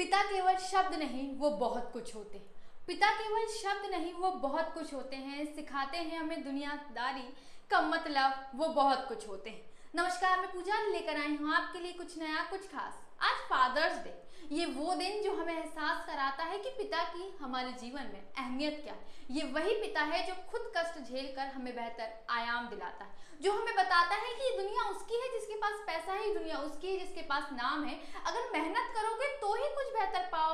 पिता केवल शब्द नहीं, वो बहुत कुछ होते पिता केवल शब्द नहीं, वो बहुत कुछ होते हैं। सिखाते हैं हमें दुनियादारी का मतलब वो बहुत कुछ होते हैं। नमस्कार, मैं पूजा लेकर आई हूँ आपके लिए कुछ नया, कुछ खास। आज फादर्स डे ये वो दिन जो हमें एहसास कराता है कि पिता की हमारे जीवन में अहमियत क्या है। ये वही पिता है जो खुद कष्ट झेल कर हमें बेहतर आयाम दिलाता है। जो हमें बताता है कि ये दुनिया उसकी है जिसके पास पैसा है, ये दुनिया उसकी है जिसके पास नाम है। अगर मेहनत करोगे तो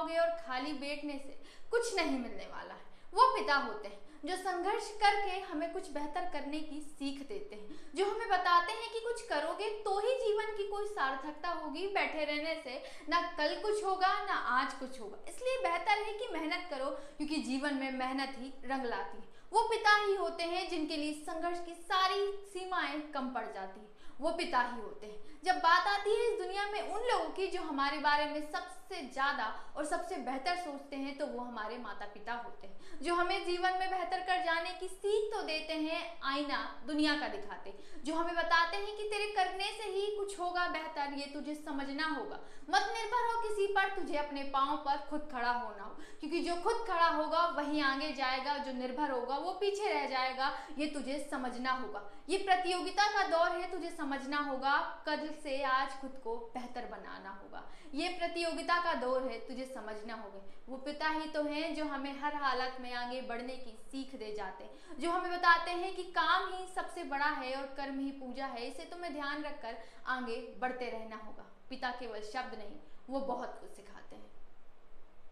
पाओगे और खाली बैठने से कुछ नहीं मिलने वाला है। वो पिता होते हैं, जो संघर्ष करके हमें कुछ बेहतर करने की सीख देते हैं, जो हमें बताते हैं कि कुछ करोगे तो ही जीवन की कोई सार्थकता होगी। बैठे रहने से ना कल कुछ होगा, ना आज कुछ होगा। इसलिए बेहतर है कि मेहनत करो, क्योंकि जीवन में मेहनत ही रंग लाती है। वो पिता ही होते हैं जिनके लिए संघर्ष की सारी सीमाएँ कम पड़ जाती है। वो पिता ही होते हैं। जब बात आती है दुनिया में उन लोगों की जो हमारे बारे में सबसे ज़्यादा और सबसे बेहतर सोचते हैं तो वो हमारे माता पिता होते हैं। जो हमें जीवन में बेहतर कर जाने की सीख तो देते हैं, आईना दुनिया का दिखाते जो हमें बताते हैं कि तेरे करने से ही कुछ होगा बेहतर, ये तुझे समझना होगा। मत निर्भर हो किसी पर, तुझे अपने पाँव पर खुद खड़ा होना हो। क्योंकि जो खुद खड़ा होगा, वही आगे जाएगा, जो निर्भर होगा, वो पीछे रह जाएगा, ये तुझे समझना होगा। ये प्रतियोगिता का दौर है, तुझे समझना होगा, कल से आज खुद को बेहतर बनाना होगा। ये प्रतियोगिता का दौर है, तुझे समझना होगा। वो पिता ही तो हैं जो हमें हर हालत में आगे बढ़ने की सीख दे जाते हैं। जो हमें बताते हैं कि काम ही सबसे बड़ा है और कर्म ही पूजा है, इसे तुम्हें ध्यान रखकर आगे बढ़ते रहना होगा। पिता केवल शब्द नहीं, वो बहुत कुछ सिखाते हैं।